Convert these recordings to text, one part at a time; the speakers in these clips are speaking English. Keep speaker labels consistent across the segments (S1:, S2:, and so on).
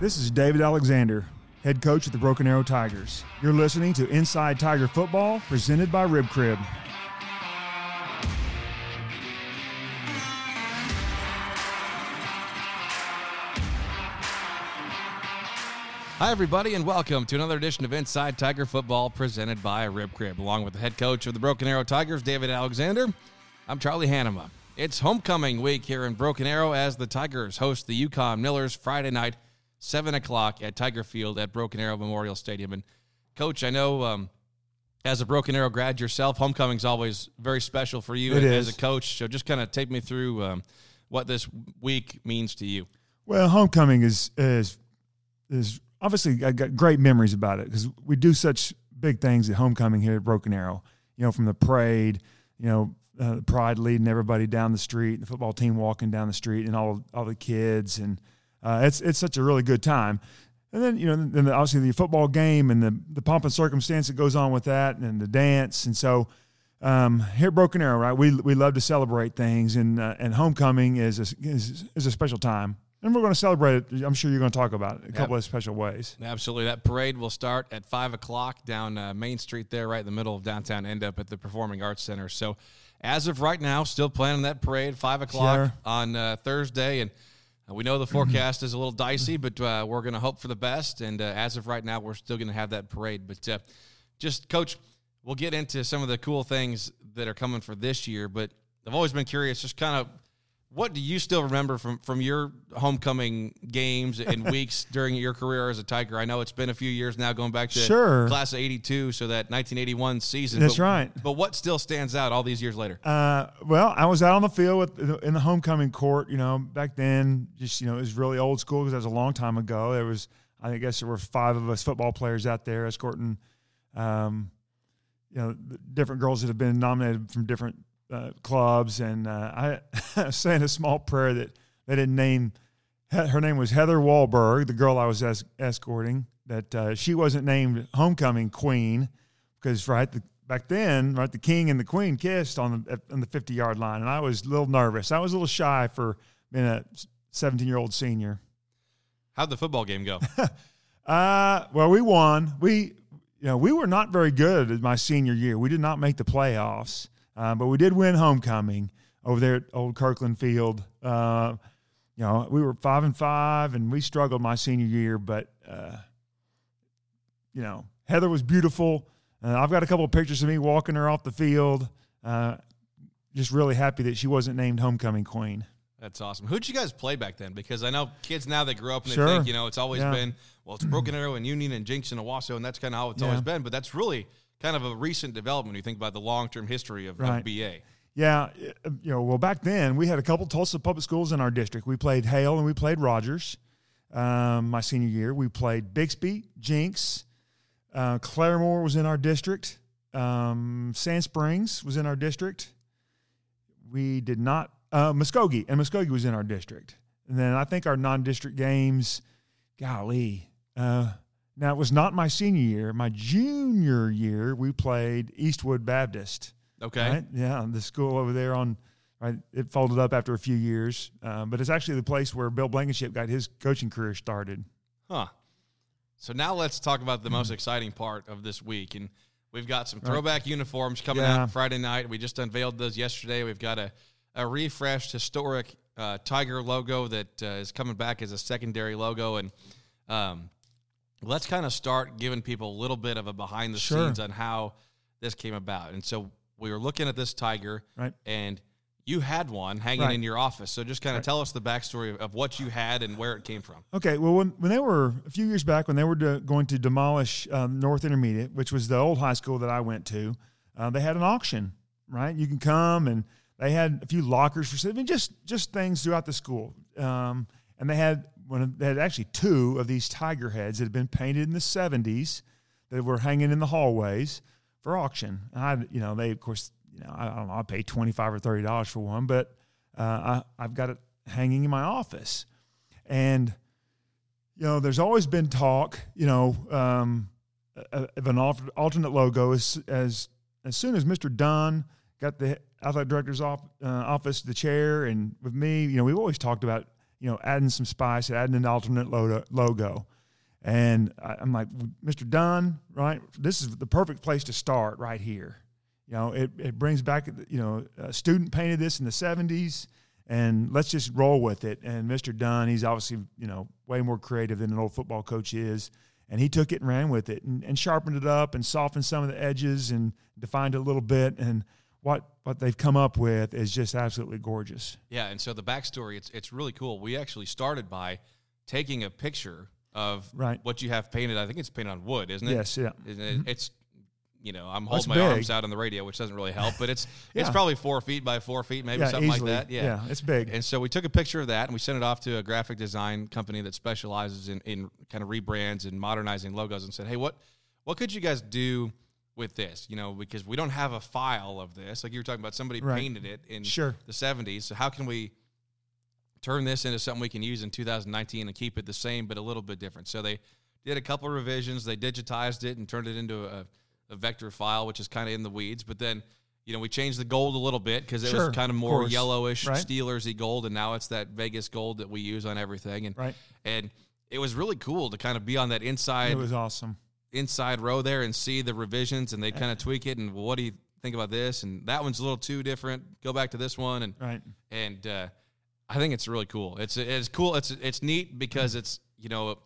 S1: This is David Alexander, head coach of the Broken Arrow Tigers. You're listening to Inside Tiger Football, presented by Rib Crib.
S2: Hi, everybody, and welcome to another edition of Inside Tiger Football presented by Rib Crib. Along with the head coach of the Broken Arrow Tigers, David Alexander, I'm Charlie Hanema. It's homecoming week here in Broken Arrow as the Tigers host the Yukon Millers Friday night 7 o'clock at Tiger Field at Broken Arrow Memorial Stadium. And, Coach, I know um, as a Broken Arrow grad yourself, homecoming's always very special for you
S1: It
S2: as
S1: is.
S2: a coach. So just kind of take me through um, what this week means to you.
S1: Well, homecoming is is is obviously I got great memories about it because we do such big things at homecoming here at Broken Arrow. You know, from the parade, you know, uh, the pride leading everybody down the street, the football team walking down the street, and all all the kids, and uh, it's it's such a really good time. And then you know, then the, obviously the football game and the the pomp and circumstance that goes on with that, and the dance, and so. Um, here at Broken Arrow, right? We we love to celebrate things, and uh, and homecoming is a, is, is a special time, and we're going to celebrate it. I'm sure you're going to talk about it a couple of special ways.
S2: Absolutely. That parade will start at 5 o'clock down uh, Main Street there, right in the middle of downtown, end up at the Performing Arts Center. So, as of right now, still planning that parade, 5 o'clock
S1: Sure.
S2: on uh, Thursday. And we know the forecast is a little dicey, but uh, we're going to hope for the best. And uh, as of right now, we're still going to have that parade. But uh, just, Coach, we'll get into some of the cool things that are coming for this year. But I've always been curious, just kind of what do you still remember from from your homecoming games and weeks during your career as a Tiger? I know it's been a few years now, going back to
S1: Sure.
S2: class of '82, so that 1981 season.
S1: That's
S2: But-
S1: right.
S2: But what still stands out all these years later?
S1: Uh, well, I was out on the field with in the homecoming court. You know, back then, just you know, it was really old school because that was a long time ago. There was, I guess, there were five of us football players out there escorting, um, you know, different girls that have been nominated from different uh, clubs, and uh, I saying a small prayer that they didn't name. Her name was Heather Wahlberg, the girl I was es- escorting. That uh, she wasn't named homecoming queen because right the, back then, right, the king and the queen kissed on the on the fifty yard line, and I was a little nervous. I was a little shy for being a seventeen year old senior.
S2: How'd the football game go?
S1: Uh, well, we won. We, you know, we were not very good at my senior year. We did not make the playoffs, uh, but we did win homecoming over there at Old Kirkland Field. Uh, you know, we were five and five, and we struggled my senior year. But uh, you know, Heather was beautiful. Uh, I've got a couple of pictures of me walking her off the field. Uh, just really happy that she wasn't named homecoming queen.
S2: That's awesome. Who'd you guys play back then? Because I know kids now they grow up and they
S1: Sure.
S2: think, you know, it's always
S1: Yeah.
S2: been, well, it's Broken Arrow and Union and Jenks and Owasso, and that's kind of how it's
S1: Yeah.
S2: always been. But that's really kind of a recent development you think about the long term history of,
S1: Right.
S2: of BA.
S1: Yeah, uh, you know, well, back then we had a couple Tulsa public schools in our district. We played Hale and we played Rogers. Um, my senior year, we played Bixby, Jenks, uh, Claremore was in our district. Um, Sand Springs was in our district. We did not uh, Muskogee, and Muskogee was in our district. And then I think our non-district games, golly. Uh, now it was not my senior year. My junior year, we played Eastwood Baptist.
S2: Okay.
S1: Right? Yeah, the school over there on right. It folded up after a few years, uh, but it's actually the place where Bill Blankenship got his coaching career started.
S2: Huh. So now let's talk about the most exciting part of this week. And we've got some throwback uniforms coming
S1: Yeah.
S2: out Friday night. We just unveiled those yesterday. We've got a, a refreshed historic uh, Tiger logo that uh, is coming back as a secondary logo. And um, let's kind of start giving people a little bit of a behind the
S1: Sure.
S2: scenes on how this came about. And so we were looking at this Tiger,
S1: Right.
S2: and you had one hanging
S1: Right.
S2: in your office. So just kind of
S1: Right.
S2: tell us the backstory of, of what you had and where it came from.
S1: Okay, well, when, when they were a few years back, when they were de- going to demolish um, North Intermediate, which was the old high school that I went to, uh, they had an auction. Right, you can come and they had a few lockers for I mean, just just things throughout the school. Um, and they had one, of- had actually two of these tiger heads that had been painted in the '70s that were hanging in the hallways for auction. And I, you know, they of course, you know, I, I don't know, I paid twenty five or thirty dollars for one, but uh, I, I've got it hanging in my office, and you know, there's always been talk, you know, um, uh, of an alternate logo as as as soon as Mr. Dunn got the athletic director's off, uh, office, the chair, and with me, you know, we've always talked about you know, adding some spice, adding an alternate logo. And I'm like, Mr. Dunn, right? This is the perfect place to start right here. You know, it, it brings back, you know, a student painted this in the 70s, and let's just roll with it. And Mr. Dunn, he's obviously, you know, way more creative than an old football coach is. And he took it and ran with it and, and sharpened it up and softened some of the edges and defined it a little bit. And what what they've come up with is just absolutely gorgeous.
S2: Yeah, and so the backstory, it's it's really cool. We actually started by taking a picture of
S1: right.
S2: what you have painted. I think it's painted on wood, isn't it?
S1: Yes, yeah.
S2: Mm-hmm. It's you know, I'm holding my big. arms out on the radio, which doesn't really help, but it's yeah. it's probably four feet by four feet, maybe
S1: yeah,
S2: something
S1: easily.
S2: like that. Yeah.
S1: yeah, it's big.
S2: And so we took a picture of that and we sent it off to a graphic design company that specializes in, in kind of rebrands and modernizing logos and said, hey, what what could you guys do with this? You know, because we don't have a file of this. Like you were talking about, somebody right. painted it in
S1: sure.
S2: the 70s. So how can we turn this into something we can use in 2019 and keep it the same but a little bit different? So they did a couple revisions. They digitized it and turned it into a a vector file, which is kind of in the weeds. But then, you know, we changed the gold a little bit because it
S1: sure,
S2: was kind of more
S1: of
S2: yellowish,
S1: right.
S2: Steelersy gold, and now it's that Vegas gold that we use on everything. And
S1: right.
S2: and it was really cool to kind of be on that inside.
S1: It was awesome.
S2: Inside row there and see the revisions, and they kind of tweak it. And well, what do you think about this? And that one's a little too different. Go back to this one, and
S1: right.
S2: And uh, I think it's really cool. It's it's cool. It's it's neat because it's you know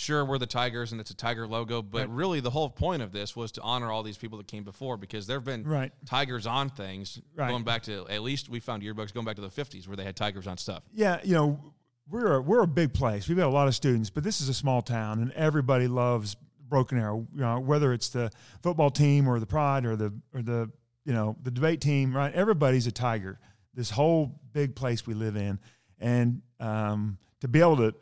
S2: sure we're the Tigers and it's a Tiger logo, but right. really the whole point of this was to honor all these people that came before because there have been
S1: right.
S2: Tigers on things
S1: right.
S2: going back to at least we found yearbooks going back to the 50s where they had Tigers on stuff.
S1: Yeah, you know, we're a, we're a big place. We've got a lot of students, but this is a small town and everybody loves Broken Arrow. You know, whether it's the football team or the Pride or the or the you know the debate team, right? Everybody's a Tiger. This whole big place we live in, and um, to be able to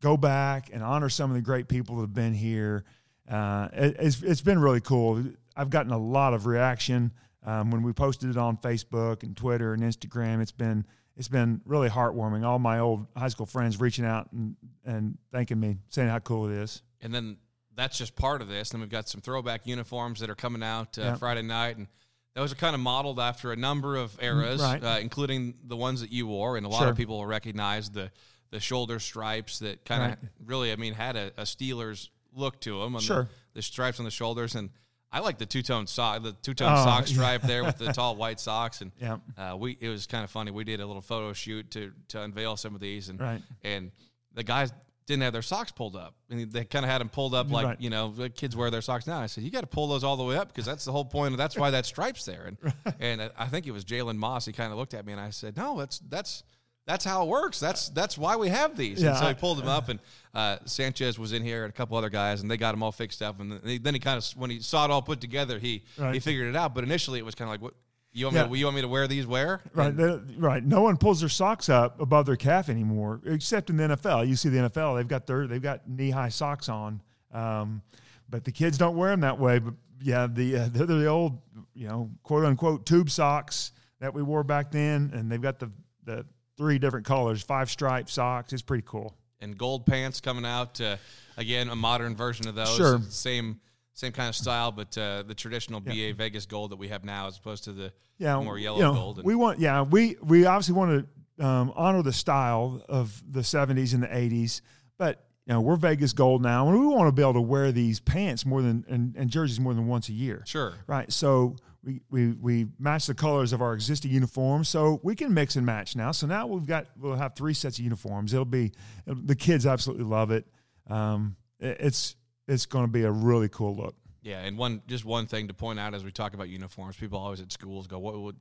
S1: go back and honor some of the great people that have been here. Uh, it, it's, it's been really cool. I've gotten a lot of reaction um, when we posted it on Facebook and Twitter and Instagram. It's been it's been really heartwarming. All my old high school friends reaching out and, and thanking me, saying how cool it is.
S2: And then that's just part of this. And we've got some throwback uniforms that are coming out uh,
S1: yeah.
S2: Friday night, and those are kind of modeled after a number of eras,
S1: right.
S2: uh, including the ones that you wore. And a lot
S1: sure.
S2: of people will recognize the the shoulder stripes that kind of
S1: Right.
S2: really, I mean, had a, a Steelers look to them.
S1: Sure.
S2: The, the stripes on the shoulders, and I like the two tone sock, the two tone
S1: Oh,
S2: sock
S1: yeah.
S2: stripe there with the tall white socks. And
S1: Yeah.
S2: uh, we, it was kind of funny. We did a little photo shoot to to unveil some of these, and
S1: Right.
S2: and the guys didn't have their socks pulled up, and they kind of had them pulled up like
S1: Right.
S2: you know the kids wear their socks now. I said you got to pull those all the way up because that's the whole point. Of, that's why that stripe's there. And and I think it was Jalen Moss. He kind of looked at me and I said, no, that's that's that's how it works. That's that's why we have these.
S1: Yeah,
S2: and so he pulled them up, and uh, Sanchez was in here and a couple other guys, and they got them all fixed up. And then he, then he kind of when he saw it all put together, he
S1: Right.
S2: he figured it out. But initially, it was kind of like, what you want
S1: Yeah.
S2: me to, you want me to wear these? Where
S1: Right,
S2: And-
S1: right. No one pulls their socks up above their calf anymore, except in the NFL. You see the NFL; they've got their they've got knee high socks on, um, but the kids don't wear them that way. But yeah, the uh, they're the old you know quote unquote tube socks that we wore back then, and they've got the the three different colors, five stripe socks. It's pretty cool.
S2: and gold pants coming out. Uh, again, a modern version of those.
S1: Sure.
S2: Same same kind of style, but uh, the traditional
S1: Yeah.
S2: BA Vegas gold that we have now, as opposed to the
S1: yeah,
S2: more yellow
S1: you know,
S2: gold. And,
S1: We want, yeah, we we obviously want to um, honor the style of the '70s and the '80s, but you know we're Vegas Gold now, and we want to be able to wear these pants more than and, and jerseys more than once a year,
S2: sure.
S1: right? So we, we we match the colors of our existing uniforms, so we can mix and match now. So now we've got we'll have three sets of uniforms. It'll be the kids absolutely love it. Um, it- it's it's going to be a really cool look.
S2: Yeah, and one just one thing to point out as we talk about uniforms, people always at schools go, "What what,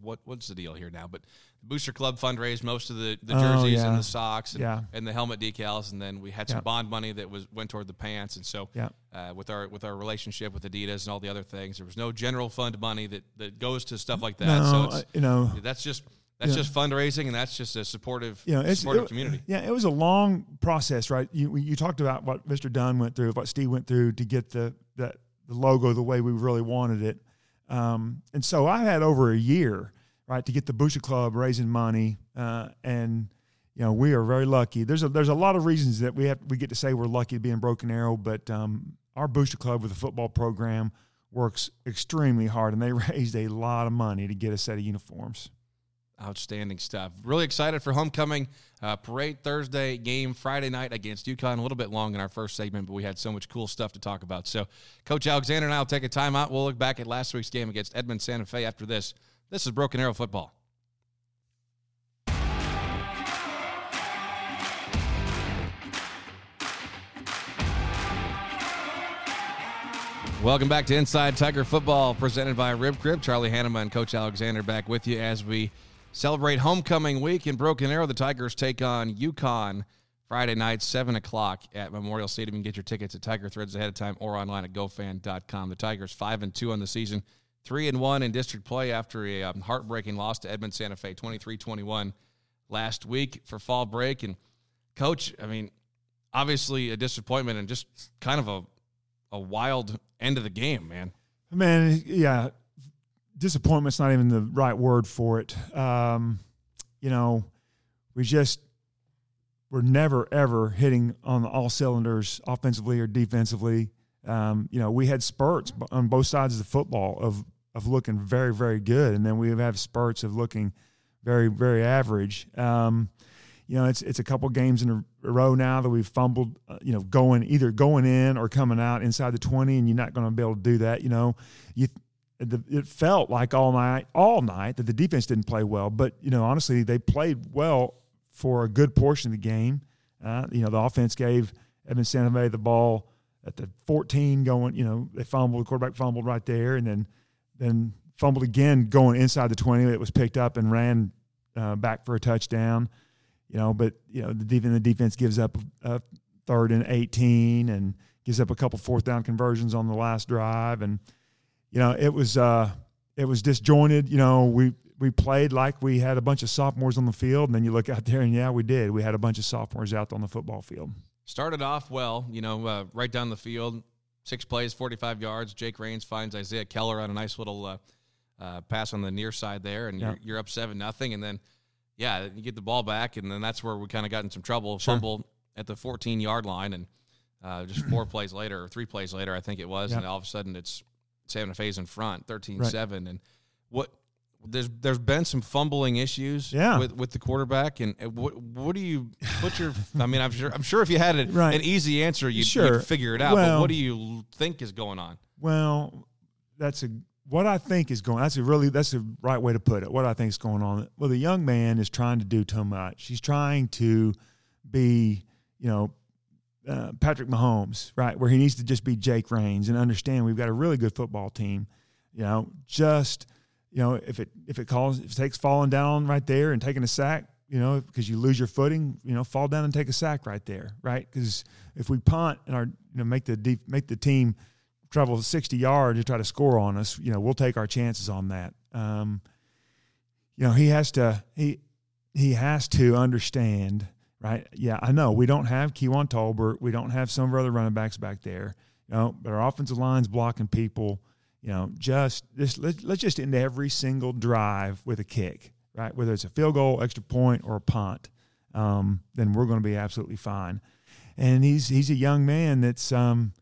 S2: what what's the deal here now?" But the Booster Club fundraised most of the, the
S1: Oh,
S2: jerseys
S1: yeah.
S2: and the socks and,
S1: Yeah.
S2: and the helmet decals, and then we had some
S1: Yeah.
S2: bond money that was went toward the pants. And so, uh, with our with our relationship with Adidas and all the other things, there was no general fund money that, that goes to stuff like that. so
S1: No,
S2: it's,
S1: uh, you know,
S2: that's just that's
S1: Yeah.
S2: just fundraising, and that's just a supportive
S1: you know, it's,
S2: supportive
S1: it-
S2: community.
S1: Yeah, it was a long process, right? You you talked about what Mr. Dunn went through, what Steve went through to get the the, the logo the way we really wanted it, um, and so I had over a year, right, to get the Booster Club raising money, uh, and you know we are very lucky. There's a there's a lot of reasons that we have we get to say we're lucky to be in Broken Arrow, but um, our Booster Club with the football program works extremely hard, and they raised a lot of money to get a set of uniforms.
S2: Outstanding stuff. Really excited for homecoming uh, parade Thursday game Friday night against Yukon. A little bit long in our first segment, but we had so much cool stuff to talk about. So, Coach Alexander and I will take a timeout. We'll look back at last week's game against Edmond Santa Fe after this. This is Broken Arrow Football. Welcome back to Inside Tiger Football, presented by Rib Crib. Charlie Hanneman and Coach Alexander back with you as we celebrate homecoming week in Broken Arrow. The Tigers take on Yukon Friday night, 7 o'clock at Memorial Stadium. You can get your tickets at Tiger Threads ahead of time or online at gofan.com. The Tigers 5 and 2 on the season, 3 and 1 in district play after a um, heartbreaking loss to Edmond Santa Fe, 23 21 last week for fall break. And, Coach, I mean, obviously a disappointment and just kind of a, a wild end of the game, man.
S1: Man, yeah, disappointment's not even the right word for it. Um, you know, we just we're never ever hitting on all cylinders offensively or defensively. Um, you know, we had spurts on both sides of the football of of looking very very good, and then we have spurts of looking very very average. Um, you know, it's it's a couple games in a row now that we've fumbled. Uh, you know, going either going in or coming out inside the twenty, and you're not going to be able to do that. You know, you it felt like all night, all night that the defense didn't play well. But you know, honestly, they played well for a good portion of the game. Uh, you know, the offense gave Edmond Santa Fe the ball at the 14, going. You know, they fumbled, the quarterback fumbled right there, and then then fumbled again going inside the 20. It was picked up and ran uh, back for a touchdown. You know, but you know the defense the defense gives up a third and 18 and gives up a couple fourth down conversions on the last drive and you know, it was uh, it was disjointed. You know, we we played like we had a bunch of sophomores on the field, and then you look out there, and yeah, we did. We had a bunch of sophomores out on the football field.
S2: Started off well, you know, uh, right down the field, six plays, forty-five yards. Jake Rains finds Isaiah Keller on a nice little uh, uh, pass on the near side there, and yeah. you're, you're, up seven nothing, and then yeah, you get the ball back, and then that's where we kind of got in some trouble. Sure. Fumble at the 14 yard line, and uh, just four plays later, or three plays later, I think it was, yeah. and all of a sudden it's Santa Fe's in front, 13-7. Right. And what there's there's been some fumbling issues
S1: yeah.
S2: with, with the quarterback and what what do you put your I mean I'm sure I'm sure if you had a, right. an easy answer you'd, sure. you'd, figure it out well, but what do you think is going on
S1: well that's a what I think is going that's a really that's the right way to put it what I think is going on well the young man is trying to do too much he's trying to be you know uh, Patrick Mahomes, right, where he needs to just be Jake Rains and understand we've got a really good football team. You know, just you know if it if it calls if it takes falling down right there and taking a sack, you know, because you lose your footing, you know, fall down and take a sack right there, right? Because if we punt and our you know make the deep, make the team travel 60 yards to try to score on us, you know, we'll take our chances on that. Um, you know, he has to he he has to understand right? Yeah, I know we don't have Kewan Tolbert, we don't have some of our other running backs back there, you know, but our offensive line's blocking people. You know, just let's, let's just end every single drive with a kick, right? Whether it's a field goal, extra point, or a punt, um, then we're going to be absolutely fine. And he's he's a young man that's um,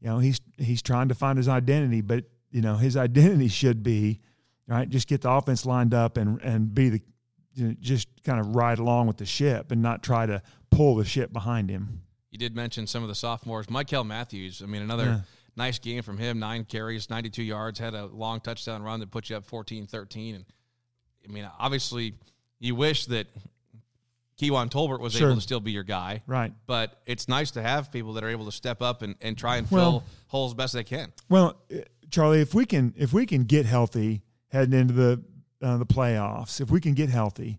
S1: you know he's he's trying to find his identity, but you know his identity should be right. Just get the offense lined up and and be the you know, just kind of ride along with the ship and not try to pull the ship behind him.
S2: You did mention some of the sophomores. Michael Matthews, I mean, another yeah. nice game from him. Nine carries, 92 yards, had a long touchdown run that put you up 14 13. And I mean, obviously, you wish that Kewan Tolbert was sure. able to still be your guy.
S1: Right.
S2: But it's nice to have people that are able to step up and, and try and well, fill holes best they can.
S1: Well, uh, Charlie, if we can if we can get healthy heading into the uh, the playoffs, if we can get healthy,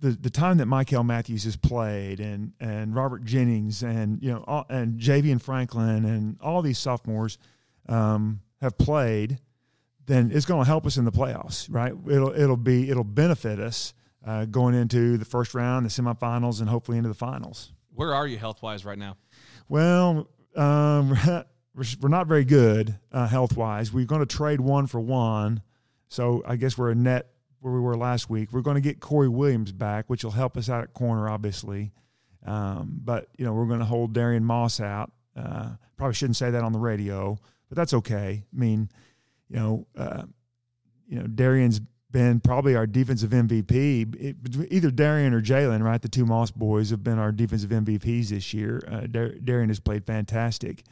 S1: the the time that Michael Matthews has played and and Robert Jennings and you know all, and Javian Franklin and all these sophomores um, have played, then it's going to help us in the playoffs, right? It'll it'll be it'll benefit us uh, going into the first round, the semifinals, and hopefully into the finals.
S2: Where are you health wise right now?
S1: Well, um, we're not very good uh, health wise. We're going to trade one for one so I guess we're a net where we were last week. We're going to get Corey Williams back, which will help us out at corner, obviously. Um, but you know, we're going to hold Darian Moss out. Uh, probably shouldn't say that on the radio, but that's okay. I mean, you know, uh, you know, Darian's been probably our defensive MVP. It, either Darian or Jalen, right? The two Moss boys have been our defensive MVPs this year. Uh, Dar- Darian has played fantastic.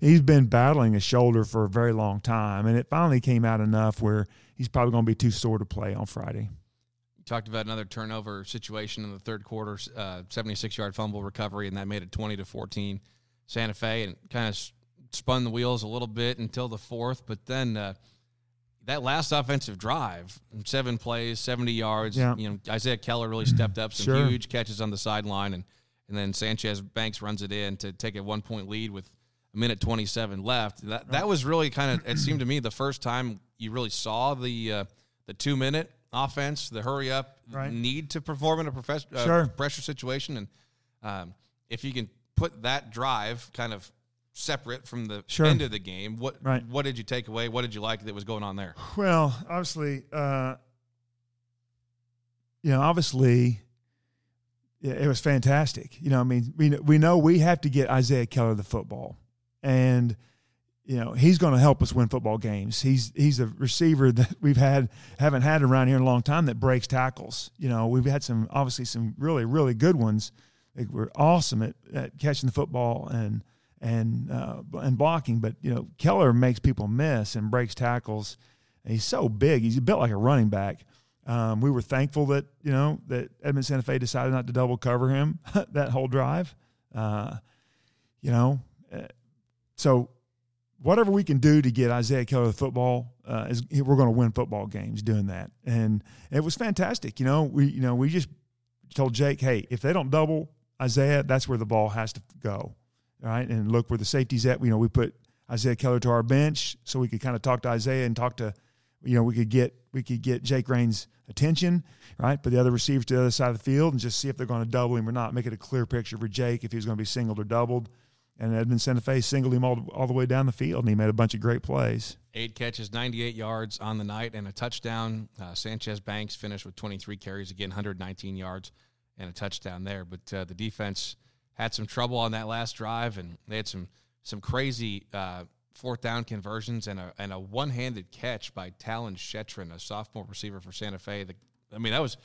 S1: He's been battling a shoulder for a very long time, and it finally came out enough where he's probably going to be too sore to play on Friday.
S2: You talked about another turnover situation in the third quarter, uh, 76 yard fumble recovery, and that made it 20 to 14 Santa Fe, and kind of spun the wheels a little bit until the fourth, but then. Uh, that last offensive drive, seven plays, 70 yards. Yeah. You know, Isaiah Keller really stepped up, some sure. huge catches on the sideline, and and then Sanchez Banks runs it in to take a one point lead with a minute 27 left. That that was really kind of it seemed to me the first time you really saw the uh, the two minute offense, the hurry up right. need to perform in a profess- uh, sure. pressure situation, and um, if you can put that drive kind of separate from the sure. end of the game. What right. what did you take away? What did you like that was going on there?
S1: Well, obviously, uh, you know, obviously, yeah, it was fantastic. You know, I mean, we we know we have to get Isaiah Keller the football, and you know he's going to help us win football games. He's he's a receiver that we've had haven't had around here in a long time that breaks tackles. You know, we've had some obviously some really really good ones. They were awesome at, at catching the football and and uh, and blocking. But you know, Keller makes people miss and breaks tackles. And he's so big; he's built like a running back. Um, we were thankful that you know that Edmond Santa Fe decided not to double cover him that whole drive. Uh, you know, so whatever we can do to get Isaiah Keller the football uh, is we're going to win football games doing that. And it was fantastic. You know, we you know we just told Jake, hey, if they don't double Isaiah, that's where the ball has to go right? And look where the safety's at. You know, we put Isaiah Keller to our bench so we could kind of talk to Isaiah and talk to, you know, we could get we could get Jake Rain's attention, right? But the other receivers to the other side of the field and just see if they're going to double him or not. Make it a clear picture for Jake if he was going to be singled or doubled. And Edmond Santa Fe singled him all, all the way down the field, and he made a bunch of great plays.
S2: Eight catches, 98 yards on the night, and a touchdown. Uh, Sanchez Banks finished with 23 carries, again, 119 yards and a touchdown there. But uh, the defense – had some trouble on that last drive, and they had some some crazy uh, fourth down conversions and a and a one handed catch by Talon Shetron, a sophomore receiver for Santa Fe. The, I mean, that was.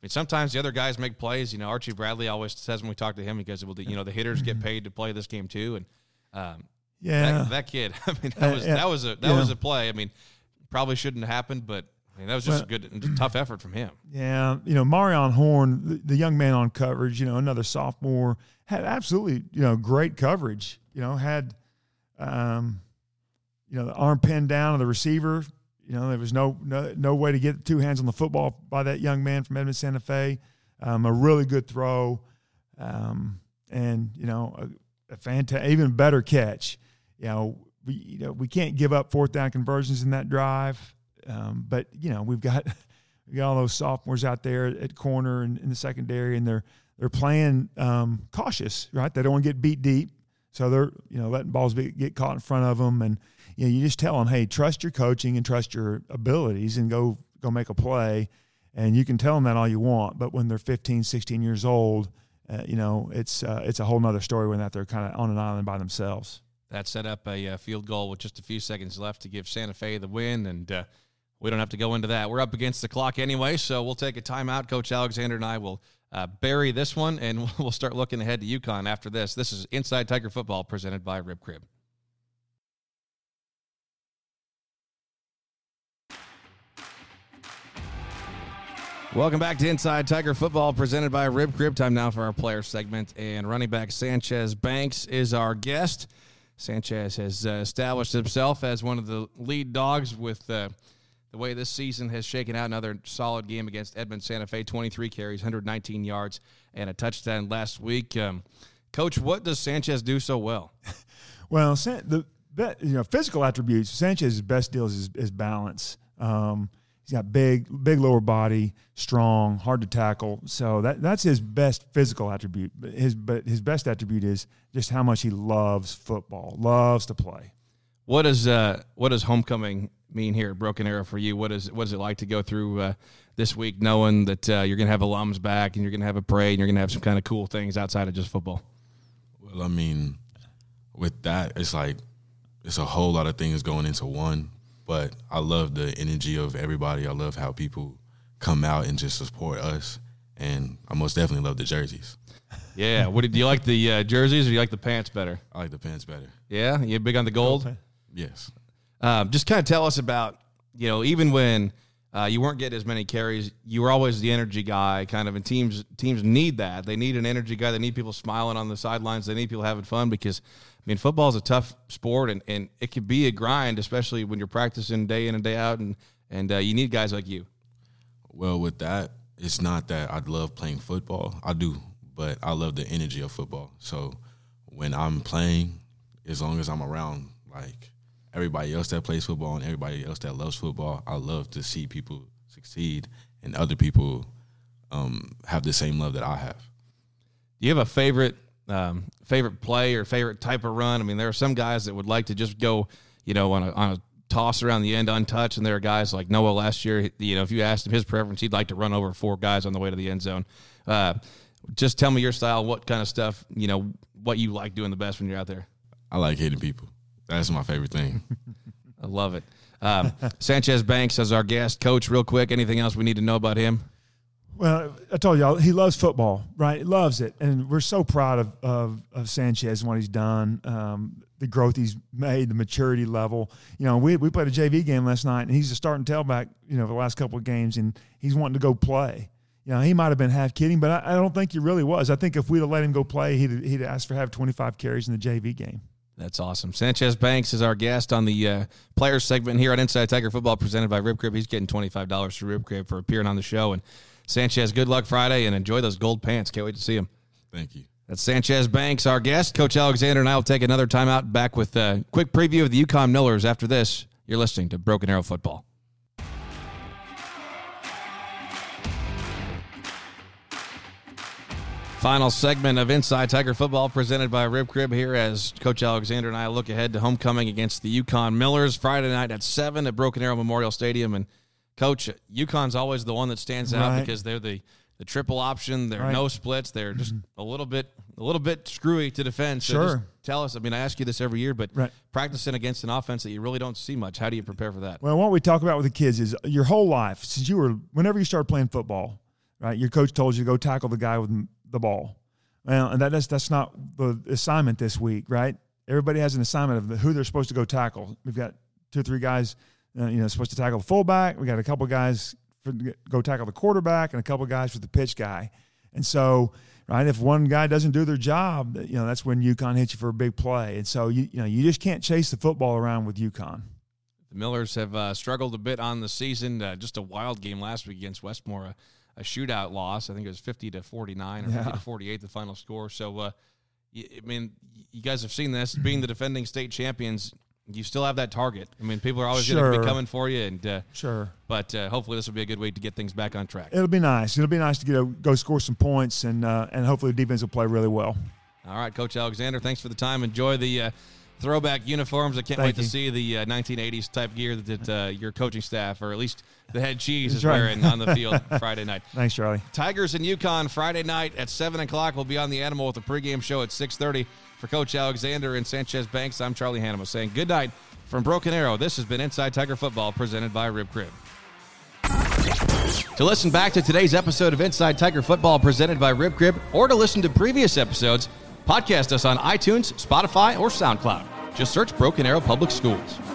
S2: I mean, sometimes the other guys make plays. You know, Archie Bradley always says when we talk to him, he goes, "Well, the, you know, the hitters get paid to play this game too." And um,
S1: yeah,
S2: that, that, kid. I mean, that was uh, that was a that yeah. was a play. I mean, probably shouldn't have happened, but I mean, that was just well, a good, tough effort from him.
S1: Yeah, you know, Marion Horn, the, the, young man on coverage, you know, another sophomore, had absolutely, you know, great coverage. You know, had, um, you know, the arm pinned down of the receiver. You know, there was no no, no way to get two hands on the football by that young man from Edmond Santa Fe. Um, a really good throw, um, and you know, a, a fantastic, even better catch. You know, we you know we can't give up fourth down conversions in that drive. Um, but you know, we've got we got all those sophomores out there at corner and in the secondary, and they're they're playing um, cautious, right? They don't want to get beat deep, so they're you know letting balls be, get caught in front of them, and you know you just tell them, hey, trust your coaching and trust your abilities, and go go make a play. And you can tell them that all you want, but when they're 15, 16 years old, uh, you know it's uh, it's a whole nother story when that they're kind of on an island by themselves.
S2: That set up a uh, field goal with just a few seconds left to give Santa Fe the win, and uh, we don't have to go into that. We're up against the clock anyway, so we'll take a timeout. Coach Alexander and I will uh, bury this one, and we'll start looking ahead to Yukon after this. This is Inside Tiger Football presented by Rib Crib. Welcome back to Inside Tiger Football presented by Rib Crib. Time now for our player segment, and running back Sanchez Banks is our guest. Sanchez has uh, established himself as one of the lead dogs with. Uh, the way this season has shaken out. Another solid game against Edmond Santa Fe, 23 carries, 119 yards, and a touchdown last week. Um, Coach, what does Sanchez do so well?
S1: well, the you know physical attributes. Sanchez's best deal is his, balance. Um, he's got big, big lower body, strong, hard to tackle. So that that's his best physical attribute. But his but his best attribute is just how much he loves football, loves to play.
S2: What is uh, what does homecoming mean here at Broken Arrow for you? What is what is it like to go through uh, this week, knowing that uh, you're going to have alums back and you're going to have a parade and you're going to have some kind of cool things outside of just football?
S3: Well, I mean, with that, it's like it's a whole lot of things going into one. but I love the energy of everybody. I love how people come out and just support us, and I most definitely love the jerseys.
S2: Yeah. What did do you like the uh, jerseys or do you like the pants better?
S3: I like the pants better.
S2: Yeah. You big on the gold?
S3: Yes.
S2: Um, just kind of tell us about you know even when uh, you weren't getting as many carries, you were always the energy guy. Kind of, and teams teams need that. They need an energy guy. They need people smiling on the sidelines. They need people having fun because I mean football is a tough sport and, and it can be a grind, especially when you're practicing day in and day out. And and uh, you need guys like you.
S3: Well, with that, it's not that I love playing football. I do, but I love the energy of football. So when I'm playing, as long as I'm around, like everybody else that plays football and everybody else that loves football, I love to see people succeed and other people um, have the same love that I have.
S2: Do you have a favorite um, favorite play or favorite type of run? I mean, there are some guys that would like to just go, you know, on a, on a toss around the end untouched, and there are guys like Noah last year. You know, if you asked him his preference, he'd like to run over four guys on the way to the end zone. Uh, just tell me your style, what kind of stuff, you know, what you like doing the best when you're out there.
S3: I like hitting people. That's my favorite thing.
S2: I love it. Um, Sanchez Banks as our guest coach. Real quick, anything else we need to know about him?
S1: Well, I told y'all he loves football, right? He loves it, and we're so proud of of, of Sanchez and what he's done, um, the growth he's made, the maturity level. You know, we we played a JV game last night, and he's a starting tailback. You know, the last couple of games, and he's wanting to go play. You know, he might have been half kidding, but I, I don't think he really was. I think if we'd have let him go play, he'd he'd asked for have twenty five carries in the JV game.
S2: That's awesome. Sanchez Banks is our guest on the uh, players segment here on Inside Tiger Football, presented by Rib Crib. He's getting twenty five dollars to Rib Crib for appearing on the show. And Sanchez, good luck Friday, and enjoy those gold pants. Can't wait to see him.
S3: Thank you.
S2: That's Sanchez Banks, our guest. Coach Alexander and I will take another timeout. Back with a quick preview of the Yukon Millers. After this, you're listening to Broken Arrow Football. Final segment of Inside Tiger Football presented by Rib Crib here as Coach Alexander and I look ahead to homecoming against the Yukon Millers Friday night at 7 at Broken Arrow Memorial Stadium. And, Coach, Yukon's always the one that stands out
S1: Right.
S2: because they're the, the triple option. They're
S1: Right.
S2: no splits. They're just a little bit a little bit screwy to defend. So
S1: Sure.
S2: just tell us. I mean, I ask you this every year, but
S1: Right.
S2: practicing against an offense that you really don't see much, how do you prepare for that?
S1: Well, what we talk about with the kids is your whole life since you were whenever you started playing football, right? Your coach told you to go tackle the guy with the ball. Well, and that is that's not the assignment this week, right? Everybody has an assignment of the, who they're supposed to go tackle. We've got two or three guys, uh, you know, supposed to tackle the fullback. We got a couple guys for go tackle the quarterback, and a couple guys for the pitch guy. And so, right, if one guy doesn't do their job, you know, that's when Yukon hits you for a big play. And so, you you know, you just can't chase the football around with Yukon.
S2: The Millers have uh, struggled a bit on the season. Uh, just a wild game last week against Westmoore, a, shootout loss. I think it was fifty to forty nine or fifty to forty eight, the final score. So, uh, I mean, you guys have seen this. Being the defending state champions, you still have that target. I mean, people are always going to be coming for you, and uh,
S1: Sure.
S2: but uh, hopefully this will be a good way to get things back on track.
S1: It'll be nice. It'll be nice to get a, go score some points, and uh, and hopefully the defense will play really well.
S2: All right, Coach Alexander, thanks for the time. Enjoy the uh, throwback uniforms. I can't wait
S1: Thank
S2: to see the uh, 1980s type gear that uh, your coaching staff, or at least the head cheese, is
S1: right.
S2: wearing on the field Friday night.
S1: Thanks, Charlie.
S2: Tigers and Yukon Friday night at 7 o'clock. We'll be on the Animal with a pregame show at 6.30. For Coach Alexander and Sanchez Banks, I'm Charlie Hanema saying good night from Broken Arrow. This has been Inside Tiger Football presented by Rib Crib. To listen back to today's episode of Inside Tiger Football presented by Rib Crib or to listen to previous episodes, podcast us on iTunes, Spotify, or SoundCloud. Just search Broken Arrow Public Schools.